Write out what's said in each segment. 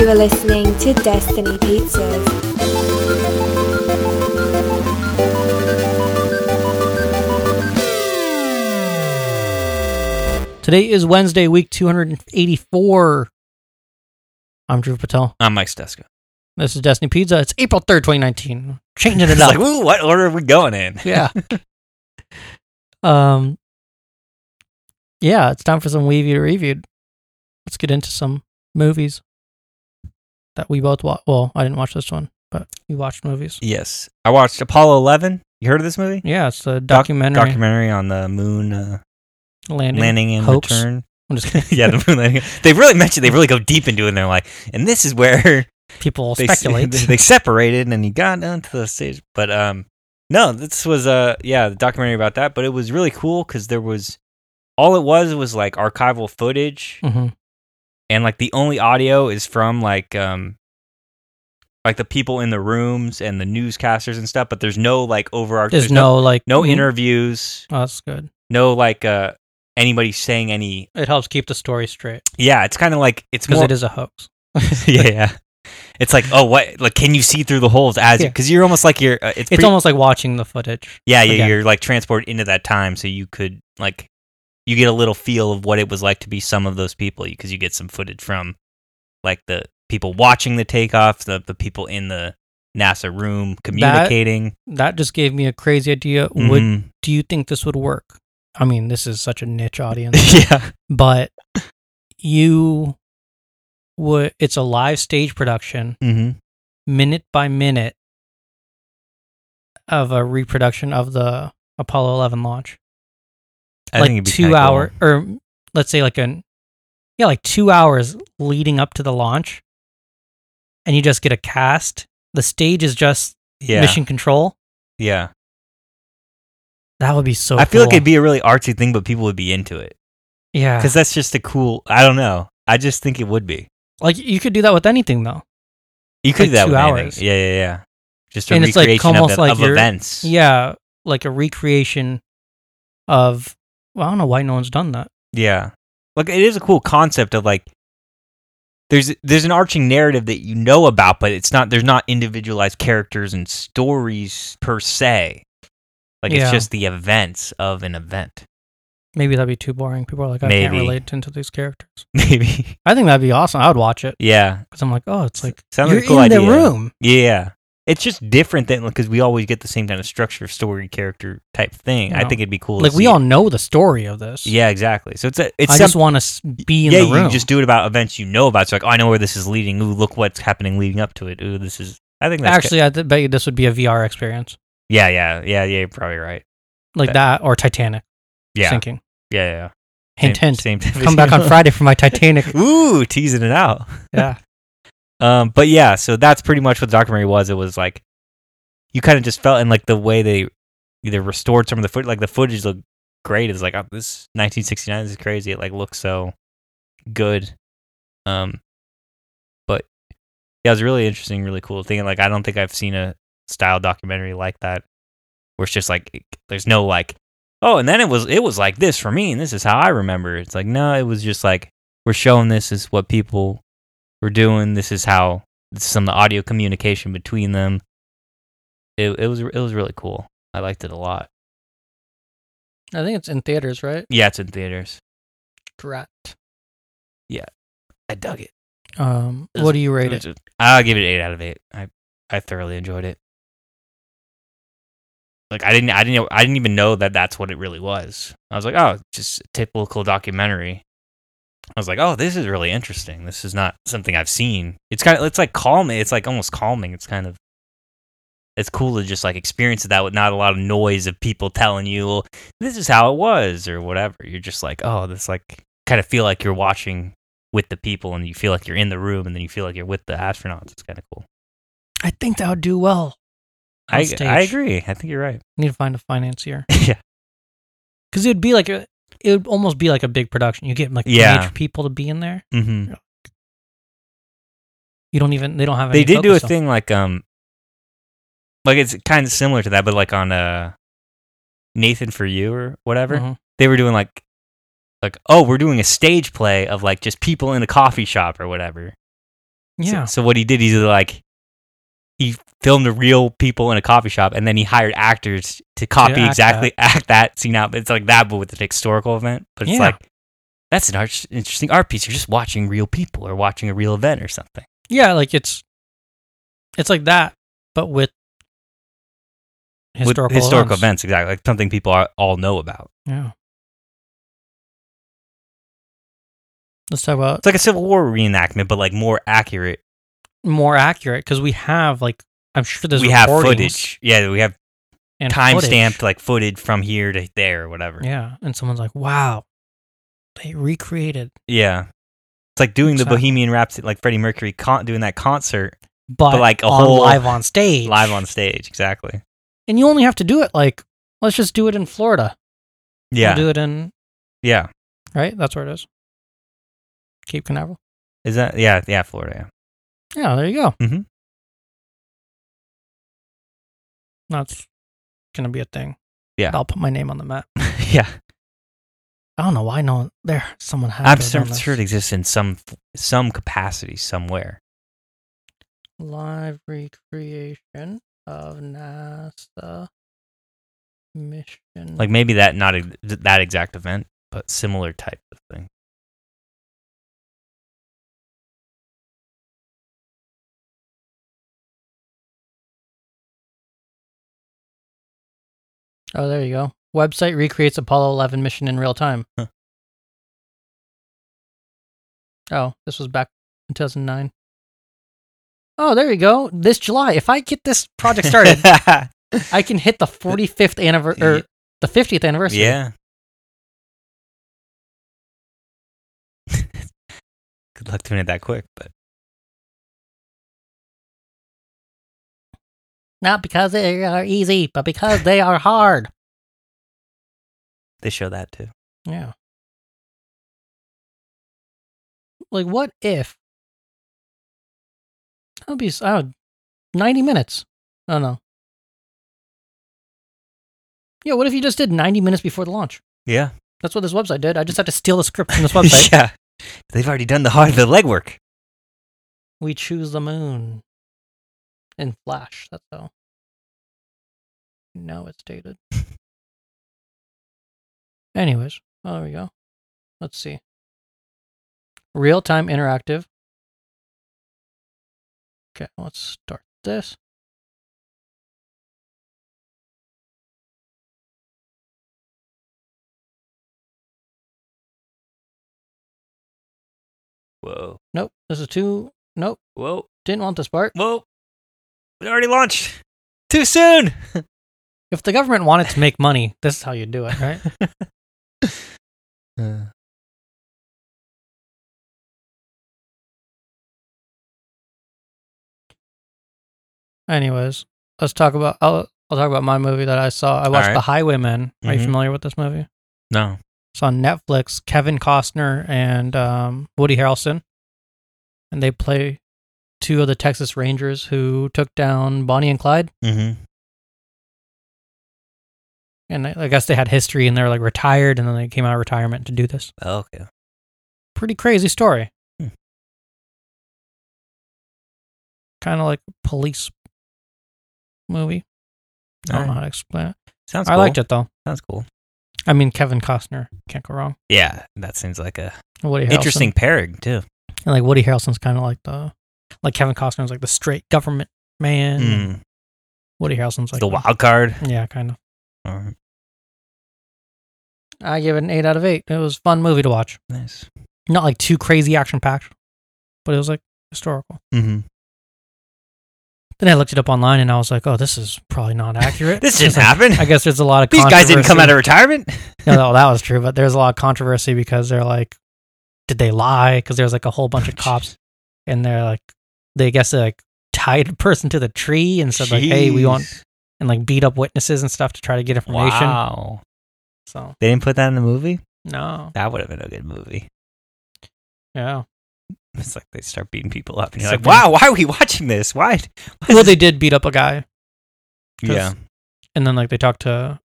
You are listening to Destiny Pizzas. Today is Wednesday, week 284. I'm Drew Patel. I'm Mike Steska. This is Destiny Pizza. It's April 3rd, 2019. Changing it It's up. like, ooh, what order are we going in? yeah. um. Yeah, it's time for some Weevy reviewed. Let's get into some movies that we both watched. Well, I didn't watch this one, but we watched movies. Yes, I watched Apollo 11. You heard of this movie? Yeah, it's a Doc- documentary documentary on the moon uh, landing. landing and hoax. return. I'm just kidding. yeah, the moon landing. They really mentioned. They really go deep into it. and They're like, and this is where People they speculate. they separated, and he got down to the stage. But um, no, this was uh, yeah, the documentary about that. But it was really cool because there was all it was was like archival footage. hmm and like the only audio is from like um like the people in the rooms and the newscasters and stuff but there's no like overarching There's, no, like no mm, interviews Oh, that's good. no like uh anybody saying any It helps keep the story straight yeah it's kind of like it's because more it is a hoax. yeah yeah it's like oh what like can you see through the holes as you Yeah. because you're almost like you're uh, it's, It's pre- almost like watching the footage. yeah yeah again. you're like transported into that time so you could like you get a little feel of what it was like to be some of those people because you get some footage from like the people watching the takeoff the, the people in the nasa room communicating That just gave me a crazy idea. Would Mhm. do you think this would work? I mean, this is such a niche audience, yeah but you would. It's a live stage production, hmm minute by minute, of a reproduction of the Apollo 11 launch. I like think two hour, cool. or let's say like an yeah, like two hours leading up to the launch, and you just get a cast. The stage is just yeah mission control. yeah That would be so. i feel like it'd be a really artsy thing but people would be into it yeah, because that's just a cool i don't know i just think it would be like you could do that with anything though. you could Like do that two with anything. hours. yeah yeah yeah just a And it's like recreation almost of, the, like of events Yeah, like a recreation of. Well, I don't know why no one's done that. Yeah. Like it is a cool concept of like there's there's an arching narrative that you know about, but it's not there's not individualized characters and stories per se. Like Yeah. it's just the events of an event. Maybe that'd be too boring. People are like, I can't Maybe. relate into these characters. Maybe. I think that'd be awesome. I would watch it Yeah. because I'm like, oh, it's like Sounds you're like a cool in idea. the room. Yeah. It's just different than because we always get the same kind of structure, story, character type thing. I No. think it'd be cool. to Like we all it. know the story of this. Yeah, exactly. So it's a it's I some- just want to be in yeah, the room. you just do it about events you know about. So like, oh, I know where this is leading. Ooh, look what's happening leading up to it. Ooh, this is. I think that's Actually, I th- bet you this would be a VR experience Yeah, yeah, yeah, yeah. You're probably right. like Bet. that or Titanic Yeah, sinking. yeah, yeah. yeah. Hint, Same- hint. Same Come back on. Friday for my Titanic. Ooh, teasing it out. yeah. Um, but yeah, so that's pretty much what the documentary was. It was like you kind of just felt and like the way they either restored some of the footage, like the footage looked great. It's like oh, this 1969 this is crazy. It like looks so good. Um, but yeah, it was really interesting, really cool thing. Like I don't think I've seen a style documentary like that where it's just like there's no like oh, and then it was it was like this for me, and this is how I remember. It's like no, it was just like we're showing this is what people were doing. This is how this is some of the audio communication between them. It it was it was really cool. I liked it a lot. I think it's in theaters, right? Yeah, it's in theaters. yeah I dug it. Um, It what do you rate was it? I'll give it eight out of eight. I I thoroughly enjoyed it. Like I didn't I didn't I didn't even know that that's what it really was. I was like, oh, just a typical documentary. I was like, oh, this is really interesting. This is not something I've seen. It's kind of it's like calming. It's like almost calming. It's kind of it's cool to just like experience that with not a lot of noise of people telling you, well, this is how it was or whatever. You're just like, oh, this like kind of feel like you're watching with the people and you feel like you're in the room and then you feel like you're with the astronauts. It's kind of cool. I think that would do well. I, stage. I agree. I think you're right. Need to find a financier yeah. because it would be like a. It would almost be like a big production. You get like Yeah. major people to be in there. hmm You don't even. They don't have. They did do a on- thing like um, like it's kind of similar to that, but like on uh, Nathan for you or whatever. Mhm. They were doing like, like oh, we're doing a stage play of like just people in a coffee shop or whatever. Yeah. So, so what he did, he's like, he filmed the real people in a coffee shop, and then he hired actors to copy act exactly act that scene out. It's like that, but with an historical event. But it's Yeah. like that's an art, interesting art piece. You're just watching real people or watching a real event or something. Yeah, like it's it's like that, but with With historical historical events. events, exactly, like something people are, all know about. Yeah. Let's talk about It's like a Civil War reenactment, but like more accurate. More accurate because we have like I'm sure there's we have footage. Yeah, we have time stamped like footage from here to there or whatever. Yeah, and someone's like, "Wow, they recreated." Yeah. It's like doing the Bohemian Rhapsody, like Freddie Mercury con- doing that concert But, like, a whole- live on stage, live on stage. Exactly. and you only have to do it like let's just do it in Florida. We'll Yeah. do it in Yeah. right. That's where it is. Cape Canaveral. Is that, yeah, yeah, Florida. Yeah, there you go. Mm-hmm. That's gonna be a thing. Yeah. I'll put my name on the map. Yeah. I don't know why no there. Someone has. I'm sure, sure it exists in some some capacity somewhere. live recreation of NASA mission. Like maybe that not that exact event, but similar type of thing. Oh, there you go. Website recreates Apollo 11 mission in real time. Huh. Oh, this was back in 2009. Oh, there you go. This July, if I get this project started, I can hit the 45th anniversary or the 50th er, anniversary. yeah. Good luck doing it that quick, but Not because they are easy, but because they are hard. they show that too. Yeah. Like, what if? That'd be uh, ninety minutes. I don't know. Yeah, what if you just did ninety minutes before the launch? Yeah. That's what this website did. I just had to steal the script from this website. yeah. They've already done the hard the legwork. We choose the moon in Flash. That's how. Now it's dated. Anyways, oh, there we go. Let's see. Real time interactive. Okay, let's start this. Whoa. Nope, this is too. Nope, Whoa. didn't want this part. Whoa. It already launched. Too soon. If the government wanted to make money, this is how you do it, right? Uh, Anyways, let's talk about. I'll, I'll talk about my movie that I saw. I watched Alright. The Highwaymen. Are you Mhm. familiar with this movie? no. It's on Netflix. Kevin Costner and um, Woody Harrelson, and they play two of the Texas Rangers who took down Bonnie and Clyde. Mm-hmm. And I I guess they had history, and they were like retired, and then they came out of retirement to do this. okay. Pretty crazy story. Hmm. Kind of like police movie. I don't know how to explain it. Sounds I cool. liked it though. Sounds cool. I mean, Kevin Costner can't go wrong. Yeah, that seems like a Woody Harrelson. interesting pairing too. And like Woody Harrelson's kind of like the, like Kevin Costner's like the straight government man. Mm. Woody Harrelson's like the wild card. Yeah, kind of. Alright, I give it an eight out of eight. It was a fun movie to watch. Nice. Not like too crazy action packed, but it was like historical. Mm-hmm. Then I looked it up online and I was like, oh, this is probably not accurate. This just Like, happened. I guess there's a lot of These guys didn't come out of retirement. no, no, that was true, but there's a lot of controversy because they're like, did they lie? Because there's like a whole bunch of cops, and they're like, they guess they like tied a person to the tree and said like, hey, we want and like beat up witnesses and stuff to try to get information. Wow. So They didn't put that in the movie. no, That would have been a good movie. yeah. It's like they start beating people up, and you're It's like, like "Wow, why are we watching this? Why?" why Well, is they did beat up a guy, yeah. and then like they talked to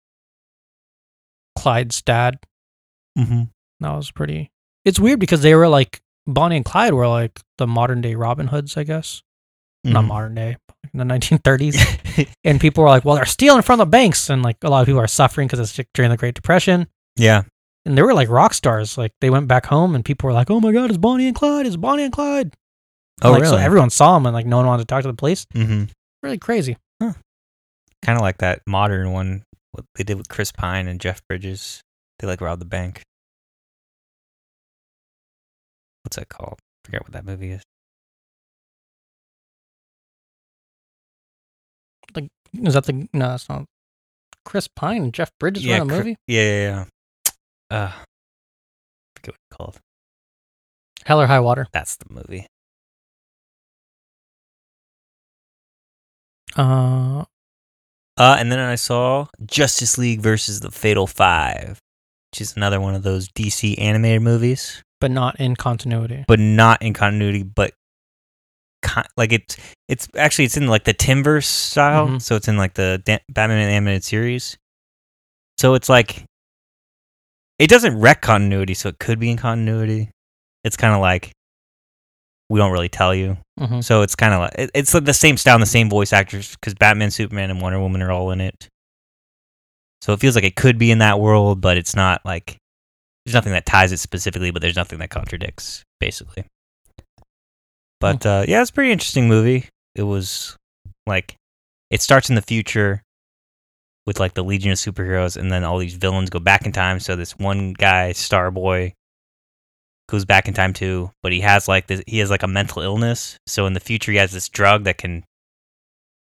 Clyde's dad. Mm-hmm. That was pretty. It's weird because they were like Bonnie and Clyde were like the modern day Robin Hoods, I guess. Not Mhm. modern day, in the 1930s. and people were like, well, they're stealing from the banks. And like a lot of people are suffering because it's during the Great Depression. yeah. And they were like rock stars. Like they went back home and people were like, oh my God, it's Bonnie and Clyde. It's Bonnie and Clyde. Oh, like, really? So everyone saw them and like no one wanted to talk to the police. mm-hmm. Really crazy. Kind of like that modern one what they did with Chris Pine and Jeff Bridges. They like robbed the bank. What's that called? forget what that movie is. Like Is that the, no, that's not. Chris Pine and Jeff Bridges were in a movie? Yeah, yeah, yeah. Uh, forget what it's called. Hell or High Water. That's the movie. Uh, Uh, and then I saw Justice League versus the Fatal Five, which is another one of those DC animated movies, but not in continuity. but not in continuity, but ki- like it's it's actually it's in like the Timmverse style, Mhm. so it's in like the da- Batman and animated series. So it's like it doesn't wreck continuity, so it could be in continuity. It's kind of like we don't really tell you. hmm So it's kind of like it- it's like the same style and the same voice actors because Batman, Superman, and Wonder Woman are all in it. So it feels like it could be in that world, but it's not like there's nothing that ties it specifically, but there's nothing that contradicts basically. But uh, yeah, it's a pretty interesting movie. It was like it starts in the future with like the Legion of Superheroes, and then all these villains go back in time. So this one guy, Starboy, goes back in time too, but he has like this, he has like a mental illness. So in the future, he has this drug that can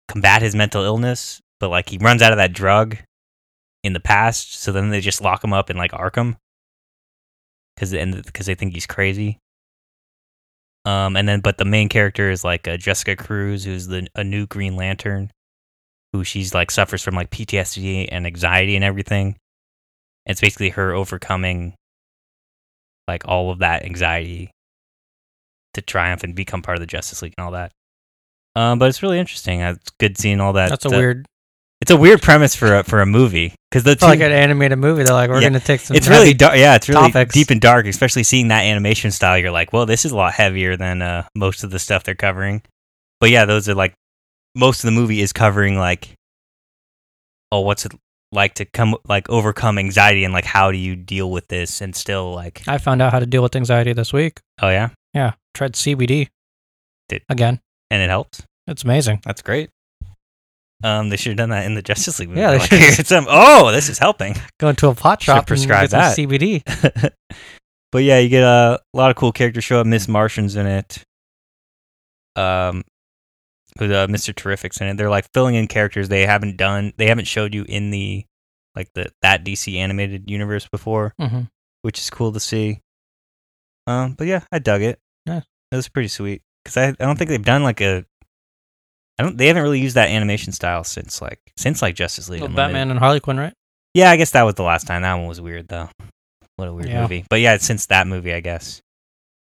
combat his mental illness, but like he runs out of that drug in the past. So then they just lock him up in like Arkham because and because they think he's crazy. Um, and then but the main character is like uh, Jessica Cruz, who's the a new Green Lantern, who she's like suffers from like PTSD and anxiety and everything. And it's basically her overcoming like all of that anxiety to triumph and become part of the Justice League and all that. Um, but it's really interesting. It's good seeing all that. That's a weird, It's a weird premise for a, for a movie because the for like an animated movie. They're like, we're Yeah, going to take some. it's really dark. Yeah, it's really topics. deep and dark, especially seeing that animation style. You're like, well, this is a lot heavier than uh, most of the stuff they're covering. But yeah, those are like most of the movie is covering like, oh, what's it like to come like overcome anxiety and like how do you deal with this and still like, I found out how to deal with anxiety this week. oh yeah, Yeah, tried CBD. Did- again. and it helped. It's amazing. That's great. Um, they should have done that in the Justice League movie. Yeah, they Like, should. some- oh, this is helping. Go into a pot shop and prescribe that. CBD. but yeah, you get a, lot of cool characters show up. Miss Martian's in it. Um, with uh, Mr. Terrific's in it. They're like filling in characters they haven't done. They haven't showed you in the like the that DC animated universe before, hmm which is cool to see. Um, but yeah, I dug it. Yeah. it was pretty sweet because I I don't think they've done like a. I don't. They haven't really used that animation style since like since like Justice League. Well. Batman and Harley Quinn, right? Yeah, I guess that was the last time. That one was weird though. What a weird Yeah. movie. But yeah, since that movie, I guess.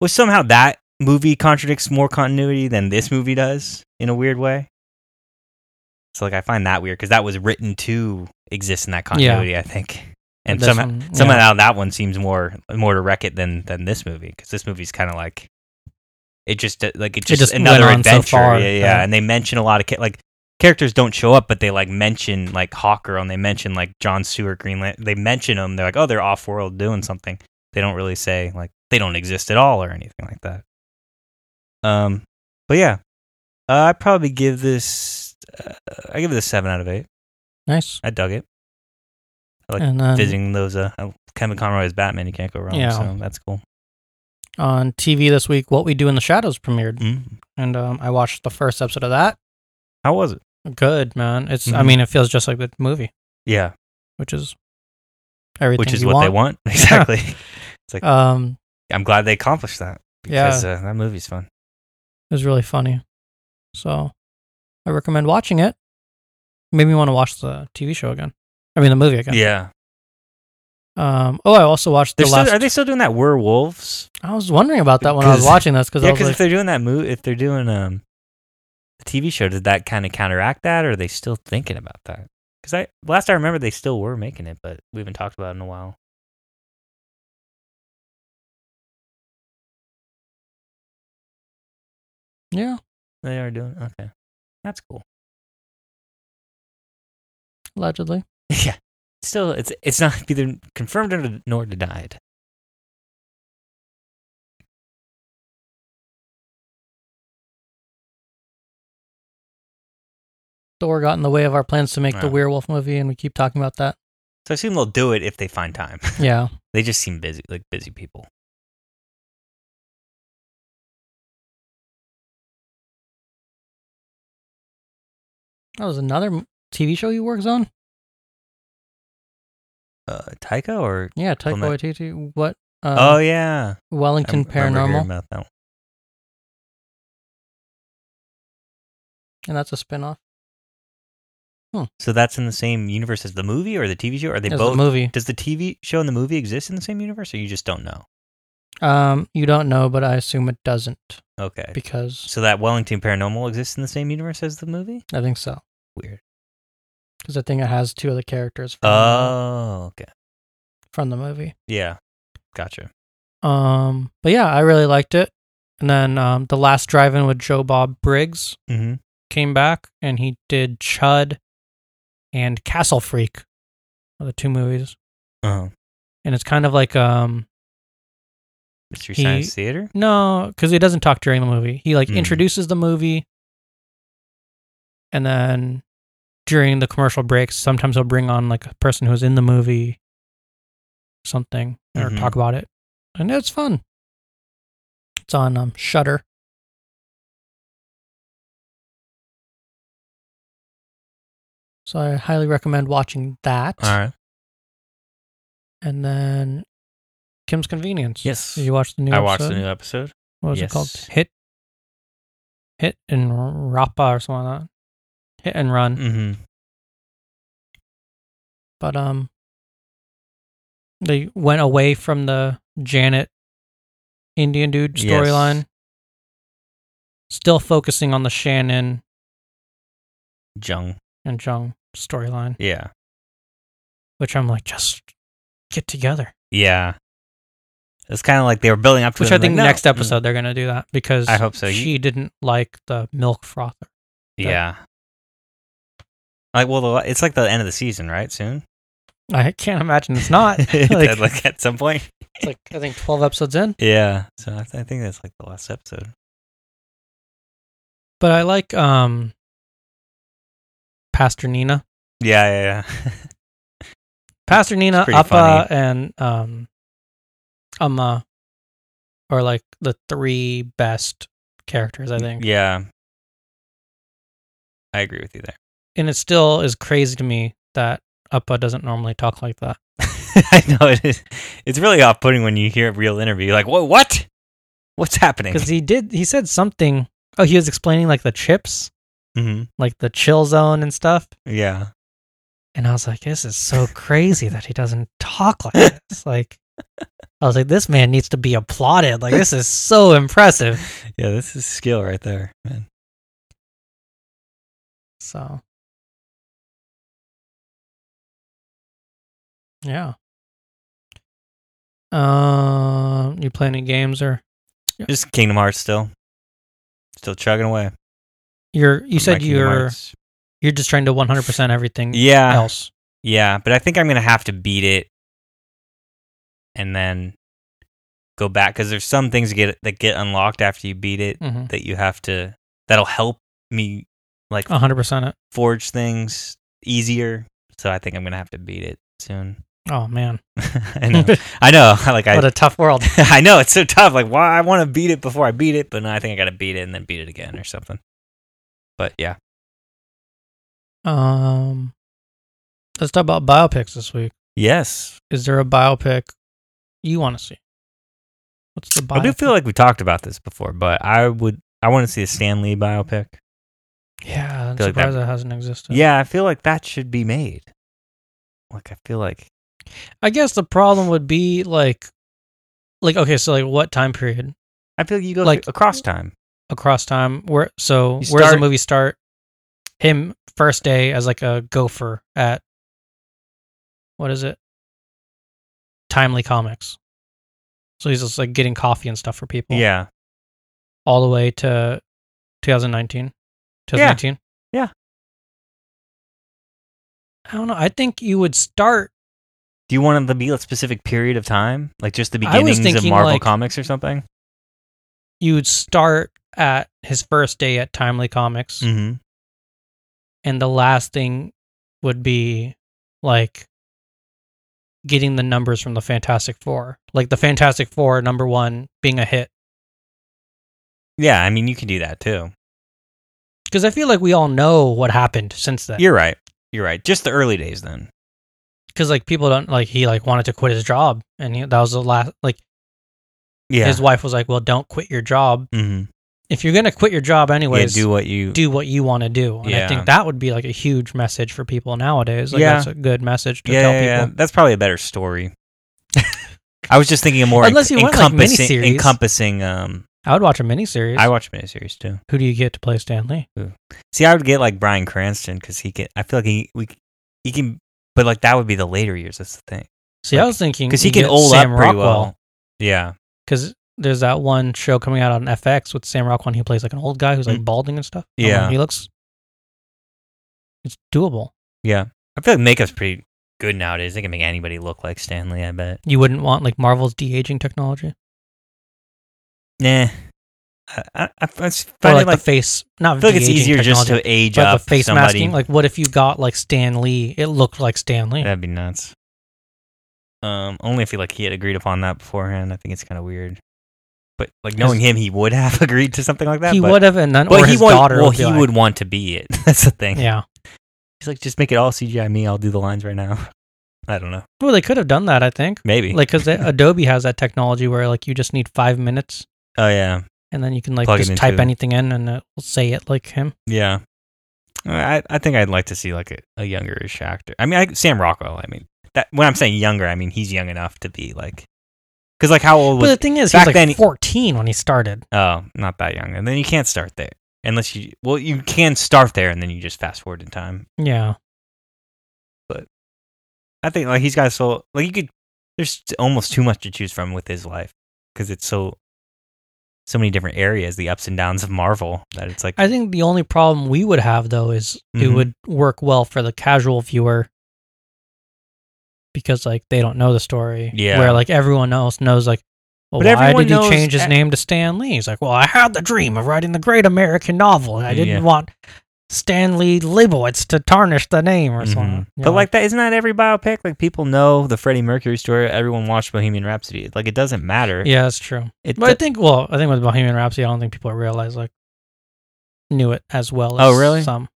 Well, somehow that movie contradicts more continuity than this movie does in a weird way. So like I find that weird because that was written to exist in that continuity, I think. And somehow, one, yeah. somehow that one seems more more to wreck it than than this movie because this movie's kind of like it just uh, like it's just, just went another on so adventure. far, yeah, yeah. right? And they mention a lot of ca- like characters don't show up, but they like mention like Hawker and they mention like John Stewart Green Lantern. They mention them. They're like, oh, they're off world doing something. They don't really say like they don't exist at all or anything like that. Um, but yeah, uh, I probably give this. Uh, I give it a seven out of eight. Nice. I dug it. I like and Visiting those uh, Kevin Conroy as Batman, you can't go wrong. Yeah. So that's cool. On TV this week, What We Do in the Shadows premiered, Mm. and um, I watched the first episode of that. How was it? Good man. It's. I Mhm. mean, it feels just like the movie, Yeah, which is everything. which is what want. they want exactly. it's like Um, I'm glad they accomplished that Yeah. because uh, that movie's fun. it was really funny. So, I recommend watching it. Made me want to watch the TV show again. I mean, the movie again. Yeah, Um. Oh, I also watched the They're still, last. are they still doing that werewolves? I was wondering about that when I was watching this because Yeah, because like, if they're doing that movie, if they're doing um, the TV show, did that kind of counteract that, or are they still thinking about that? Because I last I remember, they still were making it, but we haven't talked about it in a while. Yeah, They are doing okay. That's cool. allegedly. Yeah. Still, it's it's not either confirmed or nor denied. Thor got in the way of our plans to make the werewolf movie, and we keep talking about that. So I assume they'll do it if they find time. Yeah. they just seem busy, like busy people. Oh, that was another TV show he works on. Uh, Taika or Yeah, Taika Well, Waititi. What? Um, oh yeah, Wellington I Paranormal, about that. One. and that's a spinoff. Hmm. So that's in the same universe as the movie or the TV show? Are they both? movie. Does the TV show and the movie exist in the same universe, or you just don't know? Um, you don't know, but I assume it doesn't Okay. because So that Wellington Paranormal exists in the same universe as the movie? I think so. Weird. Because I think it has two other characters from, Oh, okay. from the movie. Yeah. Gotcha. Um, but yeah, I really liked it. And then um, the last drive-in with Joe Bob Briggs Mm-hmm. came back, and he did Chud and Castle Freak, are the two movies. Uh-huh. And it's kind of like um, Mystery He- Science Theater? No, because he doesn't talk during the movie. He like Mm. introduces the movie, and then during the commercial breaks, sometimes they'll bring on like a person who's in the movie, something, or Mhm. talk about it, and it's fun. It's on um, Shudder. So I highly recommend watching that. All right. And then Kim's Convenience. Yes. Did you watch the new? I watched the new episode. what was it called? Hit, hit and Rappa or something like that. Hit and run. Mm-hmm. But um, they went away from the Janet Indian dude Yes. storyline. Still focusing on the Shannon Jung. and Jung storyline, Yeah. which I'm like, just get together. Yeah. It's kind of like they were building up to Which. I think like, no. next episode they're gonna do that because I hope so. You- She didn't like the milk frother. Yeah. Like, well, the, it's like the end of the season, right? Soon. I can't imagine it's not. like, like, at some point. it's like I think twelve episodes in. Yeah. So I, th- I think that's like the last episode. But I like um Pastor Nina. Yeah, yeah, yeah. Pastor Nina, Appa, funny. and um Amma are like the three best characters, I think. yeah. I agree with you there. And it still is crazy to me that Appa doesn't normally talk like that. I know it is. It's really off-putting when you hear a real interview. You're like, "What? What? What's happening?" Because he did he said something oh, he was explaining like the chips, hmm like the chill zone and stuff. Yeah. And I was like, this is so crazy that he doesn't talk like this. Like I was like, this man needs to be applauded. Like this is so impressive. Yeah. This is skill right there, man. So Yeah. Um you play any games or Just Kingdom Hearts still, still chugging away. you're you said you're you're just trying to 100% everything Yeah. else. Yeah, but I think I'm gonna have to beat it, and then go back because there's some things get that get unlocked after you beat it hmm that you have to that'll help me like 100% it. forge things easier. So I think I'm gonna have to beat it soon. Oh man. I know, I know. Like what I, a tough world. I know it's so tough. Like why I want to beat it before I beat it, but no, I think I gotta beat it and then beat it again or something. But yeah, Um Let's talk about biopics this week. yes, Is there a biopic you want to see? What's the biopic? I do feel like we talked about this before, but I would I want to see a Stan Lee biopic. Yeah, I'm feel like that- surprised that hasn't existed. Yeah, I feel like that should be made. Like I feel like I guess the problem would be like, like okay, so like what time period I feel like you go Like- across time. across time? Where so You where does the movie start? Him first day as like a gopher at what is it? Timely Comics. So he's just like getting coffee and stuff for people. Yeah, All the way to 2019. 2019. Yeah. I don't know. I think you would start. Do you want it to be a specific period of time, like just the beginnings of thinking, Marvel like- Comics or something? You would start at his first day at Timely Comics, Mm-hmm. and the last thing would be like getting the numbers from the Fantastic Four, like the Fantastic Four number one being a hit. Yeah, I mean you can do that too. Because I feel like we all know what happened since then. You're right. You're right. Just the early days then. Because like people don't like he like wanted to quit his job and he, that was the last like Yeah. his wife was like well don't quit your job mm-hmm. if you're gonna quit your job Yeah, anyways do what you. do what you want to do and i think that would be like a huge message for people nowadays like Yeah. that's a good message to yeah, tell yeah, yeah. people That's probably a better story. I was just thinking of more Unless you want, like, encompassing, miniseries. encompassing. Um, i would watch a miniseries I watch miniseries too. who do you get to play Stan Lee? See, I would get like Bryan Cranston because he can. I feel like he we he can, but like that would be the later years. That's the thing see i was thinking because he can old sam up pretty rockwell well. Yeah, because there's that one show coming out on fx with sam rockwell and he plays like an old guy who's like Mm. balding and stuff Yeah. he looks it's doable yeah. I feel like makeup's pretty good nowadays. They can make anybody look like Stan Lee. I bet. you wouldn't want like marvel's de-aging technology Nah. I, I, I find like, it like the face not I feel like it's easier just to age but up the face somebody. masking like what if you got like stan lee it looked like stan lee That'd be nuts. Um, only if he like he had agreed upon that beforehand. I think it's kind of weird. But like knowing him, he would have agreed to something like that. he but, would have and then Well, or he his want- daughter Well, would he like- would want to be it. That's the thing. yeah He's like, just make it all CGI. Me, I'll do the lines right now. I don't know. well they could have done that i think Maybe. like because adobe has that technology where like you just need five minutes oh yeah, and then you can like Plug just type anything in and it will say it like him yeah. I I think I'd like to see like a, a youngerish actor. I mean, I, Sam Rockwell. I mean, that when I'm saying younger, I mean he's young enough to be like, because like how old but was? the thing is he was back like then- 14 when he started Oh, not that young. And then you can't start there unless you. Well, you can start there and then you just fast forward in time. yeah But I think like he's got so like you could. There's almost too much to choose from with his life because it's so so many different areas, the ups and downs of Marvel that it's like i think the only problem we would have though is it Mhm. would work well for the casual viewer because like they don't know the story Yeah. where like everyone else knows like well, But why did he change his name to Stan Lee? He's like, well, I had the dream of writing the great American novel, and I didn't Yeah. want Stanley Leibowitz to tarnish the name or Mhm. something. But know, like that, isn't that every biopic? Like people know the Freddie Mercury story. Everyone watched Bohemian Rhapsody. Like it doesn't matter. yeah, that's true. It, But I think, well, I think with Bohemian Rhapsody, I don't think people realize like knew it as well as Oh, really? some.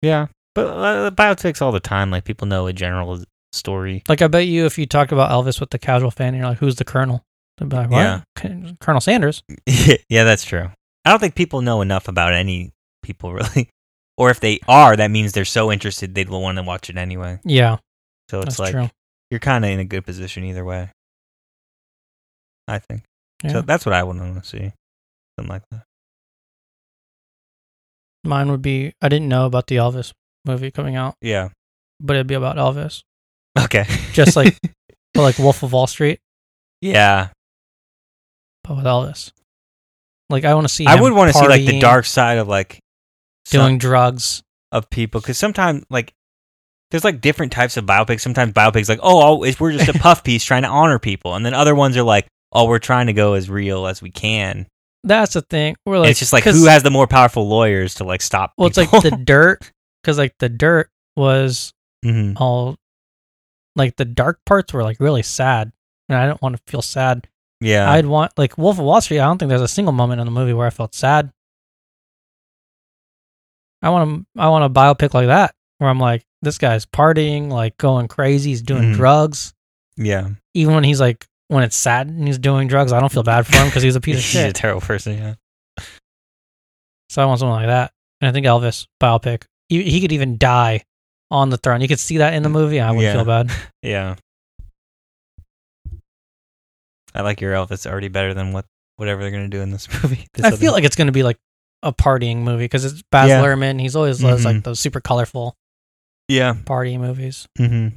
yeah. But uh, biopics all the time. Like people know a general story. Like I bet you, if you talk about Elvis with the casual fan, you're like, "Who's the Colonel?" They'd be like, "What? Yeah. Colonel Sanders." yeah, that's true. I don't think people know enough about any people really. Or if they are, that means they're so interested they'd want to watch it anyway. Yeah, So it's that's like true. you're kind of in a good position either way. I think. Yeah. So that's what I would want to see. Something like that. Mine would be I didn't know about the Elvis movie coming out, Yeah. but it'd be about Elvis, Okay. just like like Wolf of Wall Street, yeah. but with Elvis. Like I want to see. I would want to see like the dark side of like doing drugs. of people because sometimes like there's like different types of biopics. Sometimes biopics like oh it's, we're just a puff piece trying to honor people, and then other ones are like oh we're trying to go as real as we can. That's the thing. We're And like it's just like who has the more powerful lawyers to like stop. Well, it's like the dirt because like the dirt was Mhm. all like the dark parts were like really sad, and I don't want to feel sad. yeah I'd want like Wolf of Wall Street. I don't think there's a single moment in the movie where I felt sad. I want to. I want a biopic like that where I'm like, this guy's partying, like going crazy. He's doing Mhm. drugs. yeah Even when he's like, when it's sad and he's doing drugs, I don't feel bad for him because he's a piece of He's a terrible person. Yeah. So I want something like that. And I think Elvis biopic. He, he could even die on the throne. You could see that in the movie. I wouldn't Yeah. feel bad. Yeah. I like your Elvis already better than what whatever they're gonna do in this movie. This I feel like it's going to be like a partying movie because it's Baz Yeah. Luhrmann. He's always does Mhm. like those super colorful yeah. party movies. hmm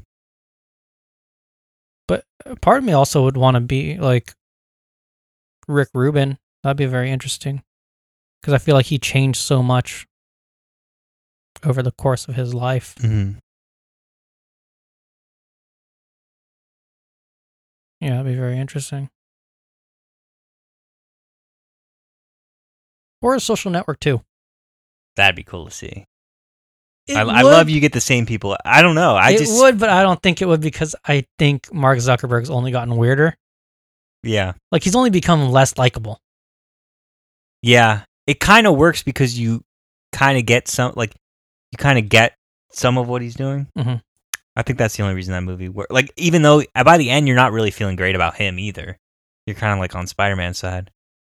But part of me also would want to be like Rick Rubin. That'd be very interesting because I feel like he changed so much over the course of his life. Mm-hmm. Yeah, that'd be very interesting. Or a social network too. That'd be cool to see. I, I love you get the same people. I don't know. I it just would, but I don't think it would because I think Mark Zuckerberg's only gotten weirder. yeah Like he's only become less likable. yeah. It kind of works because you kind of get some like you kind of get some of what he's doing. Mhm. I think that's the only reason that movie worked. Like even though by the end you're not really feeling great about him either. You're kind of like on Spider-Man's side,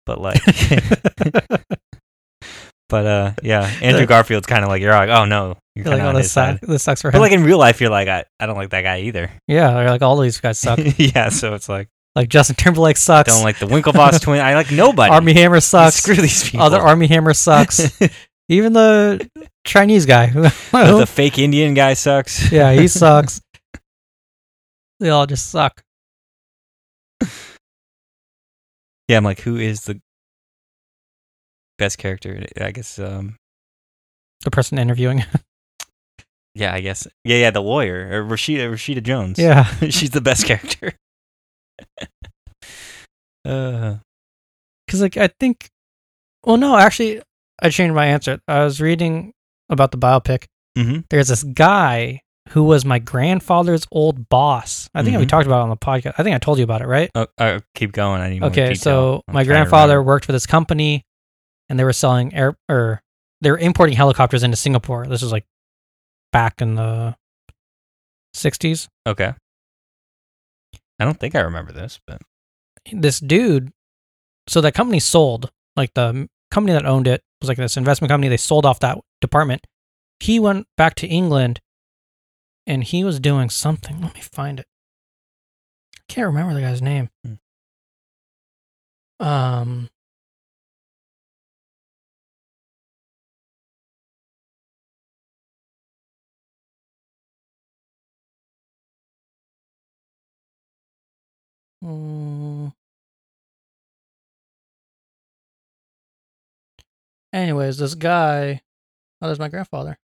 but like. But uh, yeah, Andrew Garfield's kind of like you're like, oh no, you're You're like, oh, on this, his side. suck, this sucks for But him. like in real life, you're like, I, I don't like that guy either. yeah, or like all these guys suck. yeah, so it's like like Justin Timberlake sucks. don't like the Winklevoss twin. I like nobody. Armie Hammer sucks. Screw these people. Other Armie Hammer sucks. Even the Chinese guy. the fake Indian guy sucks. yeah, he sucks. they all just suck. Yeah, I'm like, who is the best character? I guess. um The person interviewing. Yeah, I guess. Yeah, yeah, the lawyer, or Rashida Rashida Jones. yeah. she's the best character. uh, Because like I think, well, no, actually, I changed my answer. I was reading about the biopic. mhm. There's this guy who was my grandfather's old boss. I think we Mhm. talked about it on the podcast. I think I told you about it, right? Oh, uh, keep going. I need Okay, so I'm my grandfather worked for this company, and they were selling air or they were importing helicopters into Singapore. This was like back in the '60s. Okay. I don't think I remember this, but this dude so that company sold like the company that owned it was like this investment company they sold off that department he went back to england and he was doing something let me find it i can't remember the guy's name Hmm. um Mm. Anyways, this guy. Oh, there's my grandfather.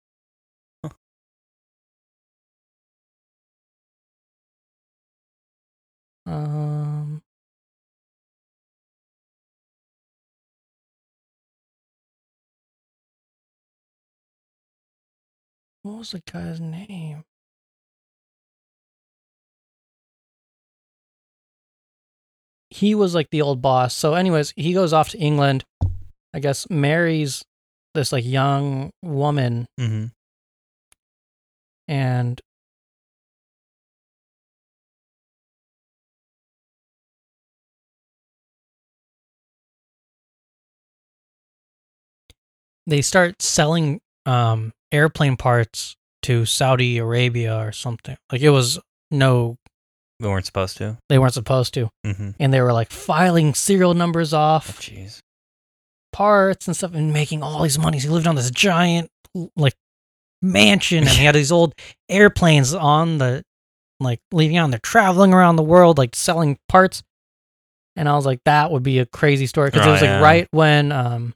Um. What was the guy's name? He was like the old boss. So, anyways, he goes off to England. I guess marries this like young woman mm-hmm. and they start selling um airplane parts to Saudi Arabia or something. Like it was no They weren't supposed to. they weren't supposed to. Mm-hmm. And they were like filing serial numbers Oh, off jeez. parts and stuff and making all these monies. He lived on this giant like mansion and he had these old airplanes on the like leaving out and they're traveling around the world like selling parts. And I was like, that would be a crazy story because it Oh, was like right when um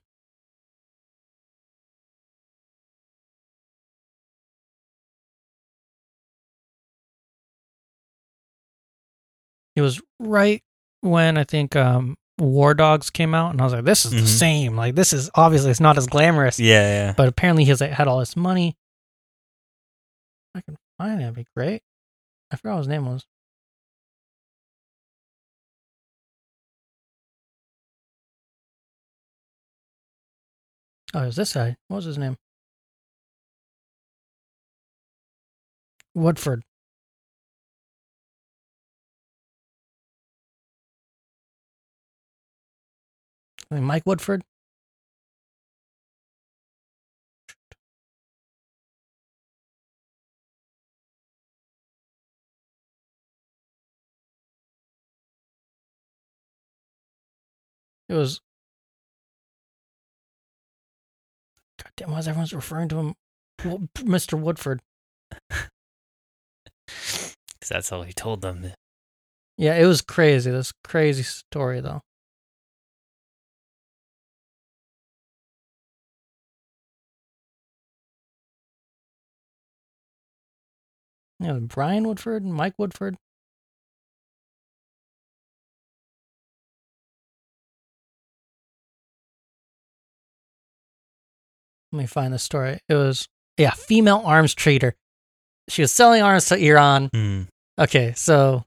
it was right when I think um War Dogs came out and I was like, this is the Mhm. same. Like this is obviously it's not as glamorous. Yeah, yeah. But apparently he has, like, had all this money. I can find it. That'd be great. I forgot what his name was. Oh, it was this guy. What was his name? Woodford. Mike Woodford. It was. God damn, why is everyone referring to him, Mr. Woodford? Because that's all he told them. Yeah, it was crazy. This crazy story though. You know, Brian Woodford and Mike Woodford. Let me find the story. It was yeah, female arms trader. She was selling arms to Iran. Hmm. Okay, so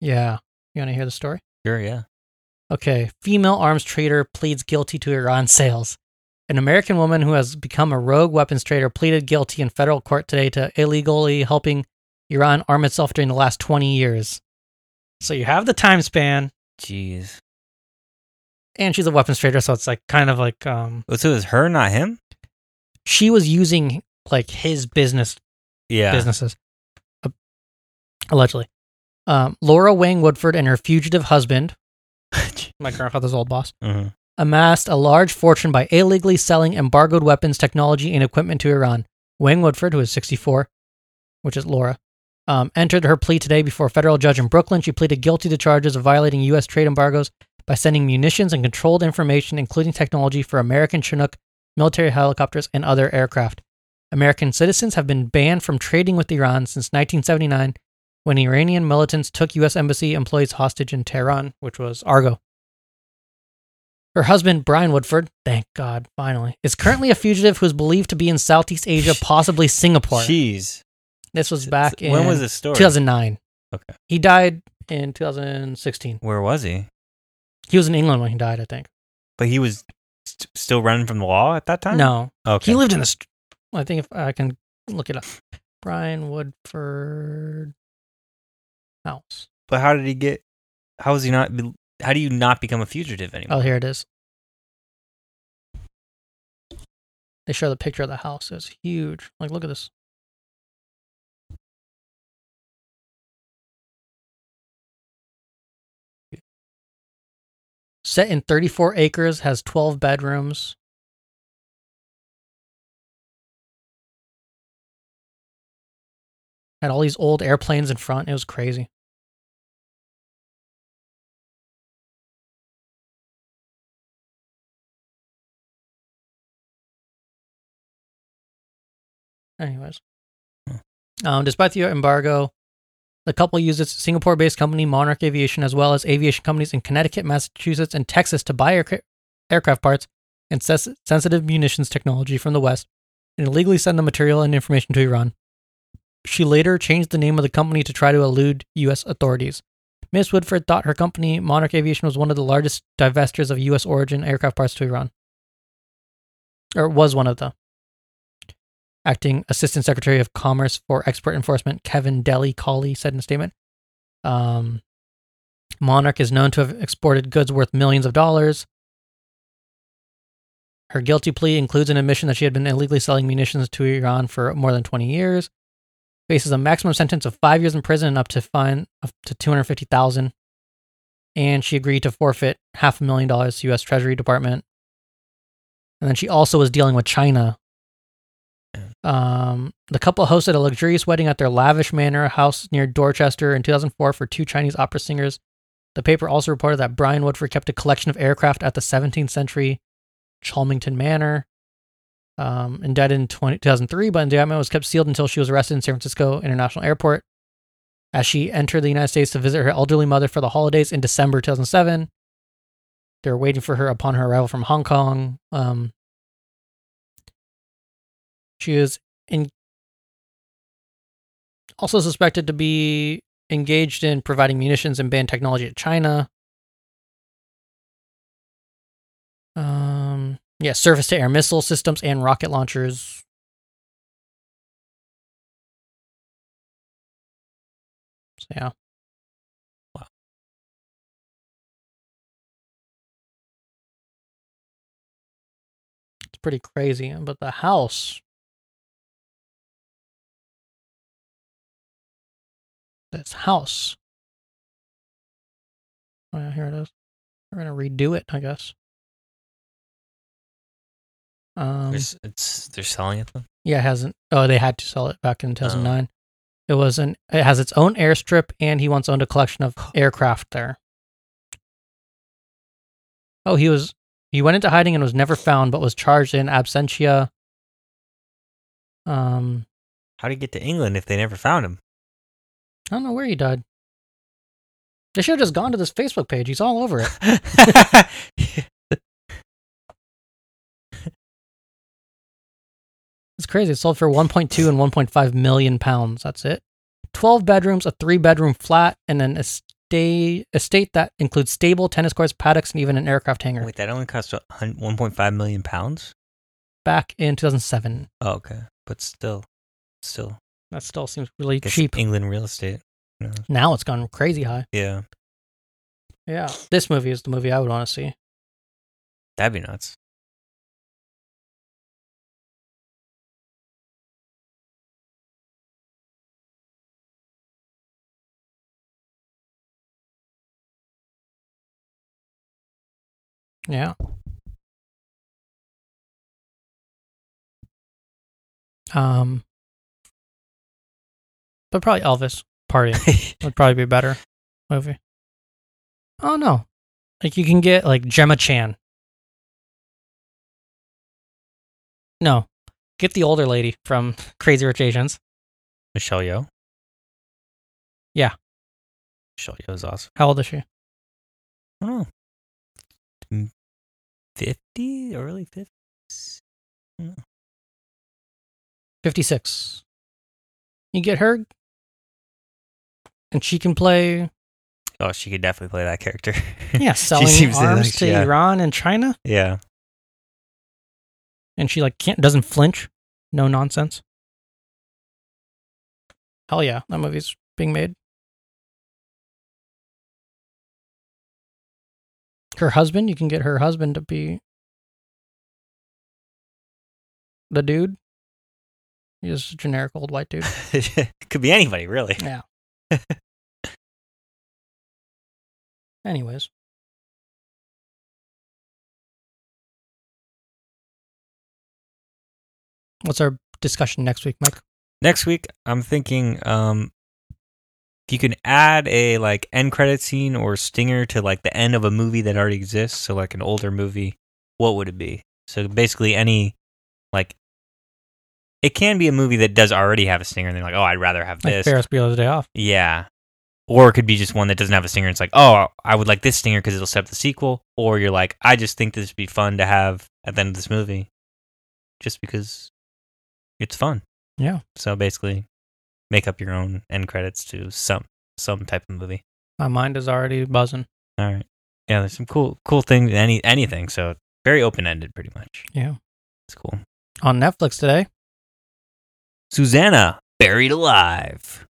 yeah, you want to hear the story? Sure, yeah. Okay, female arms trader pleads guilty to Iran sales. An American woman who has become a rogue weapons trader pleaded guilty in federal court today to illegally helping Iran arm itself during the last 20 years. So you have the time span, Jeez. and she's a weapons trader, so it's like kind of like um So it was her, not him? she was using like his business Yeah. businesses uh, allegedly. Um, Laura Wang Woodford and her fugitive husband, my grandfather's old boss, Mhm. amassed a large fortune by illegally selling embargoed weapons, technology, and equipment to Iran. Wang Woodford, who is 64, which is Laura, um, entered her plea today before a federal judge in Brooklyn. She pleaded guilty to charges of violating U.S. trade embargoes by sending munitions and controlled information, including technology for American Chinook military helicopters and other aircraft. American citizens have been banned from trading with Iran since 1979 when Iranian militants took U.S. embassy employees hostage in Tehran, which was Argo. Her husband, Brian Woodford, thank God, finally, is currently a fugitive who is believed to be in Southeast Asia, possibly Singapore. Jeez. This was back in When was this story? 2009. Okay. He died in 2016. Where was he? He was in England when he died, I think. But he was st- still running from the law at that time? No, Okay. he lived in this. I think if I can look it up, Brian Woodford house. But how did he get? How was he not? How do you not become a fugitive anymore? Oh, here it is. They show the picture of the house. It's huge. Like, look at this. Set in 34 acres, has 12 bedrooms. Had all these old airplanes in front. It was crazy. Anyways, um, despite the embargo, the couple used its Singapore-based company Monarch Aviation as well as aviation companies in Connecticut, Massachusetts, and Texas to buy aircra- aircraft parts and ses- sensitive munitions technology from the West and illegally send the material and information to Iran. She later changed the name of the company to try to elude U.S. authorities. Ms. Woodford thought her company, Monarch Aviation, was one of the largest divestors of U.S. origin aircraft parts to Iran. Or was one of the. Acting Assistant Secretary of Commerce for Export Enforcement Kevin Delli-Colli said in a statement. Um, Monarch is known to have exported goods worth millions of dollars. Her guilty plea includes an admission that she had been illegally selling munitions to Iran for more than 20 years. Faces a maximum sentence of five years in prison and up to fine up to 250,000. And she agreed to forfeit half a million dollars to U.S. Treasury Department. And then she also was dealing with China um, the couple hosted a luxurious wedding at their lavish manor house near Dorchester in 2004 for two Chinese opera singers. The paper also reported that Brian Woodford kept a collection of aircraft at the 17th century Chalmington Manor. Um, indicted in 20, 2003, but indictment was kept sealed until she was arrested in San Francisco International Airport. As she entered the United States to visit her elderly mother for the holidays in December 2007, they were waiting for her upon her arrival from Hong Kong. Um, she is in also suspected to be engaged in providing munitions and banned technology to China. Um, yeah, surface to air missile systems and rocket launchers. So, yeah. Wow. It's pretty crazy. But the house this house. Oh, yeah, here it is. We're gonna redo it, I guess. Um, They're, it's, they're selling it then? yeah, it hasn't. Oh, they had to sell it back in 2009. It was an. It has its own airstrip, and he once owned a collection of aircraft there. Oh, he was he went into hiding and was never found, but was charged in absentia. Um, How did he get to England if they never found him? I don't know where he died. They should have just gone to this Facebook page. He's all over it. It's crazy. It sold for 1.2 and 1.5 million pounds. That's it. 12 bedrooms, a three bedroom flat, and an estate estate that includes stable, tennis courts, paddocks, and even an aircraft hangar. Wait, that only cost 1.5 million pounds? Back in 2007. Oh, okay. But still, still, That still seems really cheap. England real estate. Now it's gone crazy high. Yeah, Yeah. This movie is the movie I would want to see. that'd be nuts. Yeah. Um, but probably Elvis Party would probably be a better movie. Oh no, like you can get like Gemma Chan. No, get the older lady from Crazy Rich Asians. Michelle Yeoh. Yeah. Michelle Yeoh is awesome. How old is she? I don't know. 50, early 50s. Fifty six. You get her, and she can play Oh, she could definitely play that character. yeah selling seems to, arms like, to yeah. Iran and China. yeah. and she like can't doesn't flinch. No nonsense. Hell yeah, that movie's being made. Her husband, you can get her husband to be the dude. He's just a generic old white dude. could be anybody, really. Yeah. Anyways. What's our discussion next week, Mike? Next week, I'm thinking um if you can add a like end credit scene or stinger to like the end of a movie that already exists, so like an older movie, what would it be? So basically any like it can be a movie that does already have a stinger and they're like, "Oh, I'd rather have Like this." Ferris Bueller's Day Off. Yeah. Or it could be just one that doesn't have a stinger. And it's like, oh, I would like this stinger because it'll set up the sequel. Or you're like, I just think this would be fun to have at the end of this movie, just because it's fun. Yeah. So basically, make up your own end credits to some some type of movie. My mind is already buzzing. All right. Yeah, there's some cool cool things any anything. So very open ended, pretty much. Yeah. It's cool. On Netflix today. Susanna buried alive.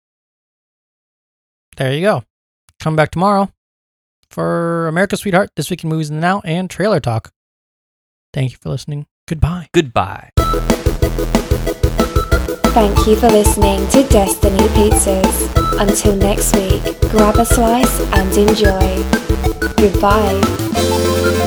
There you go. Come back tomorrow for America's Sweetheart, This Week in Movies and Now, and Trailer Talk. Thank you for listening. Goodbye. Goodbye. Thank you for listening to Destiny Pizzas. Until next week, grab a slice and enjoy. Goodbye.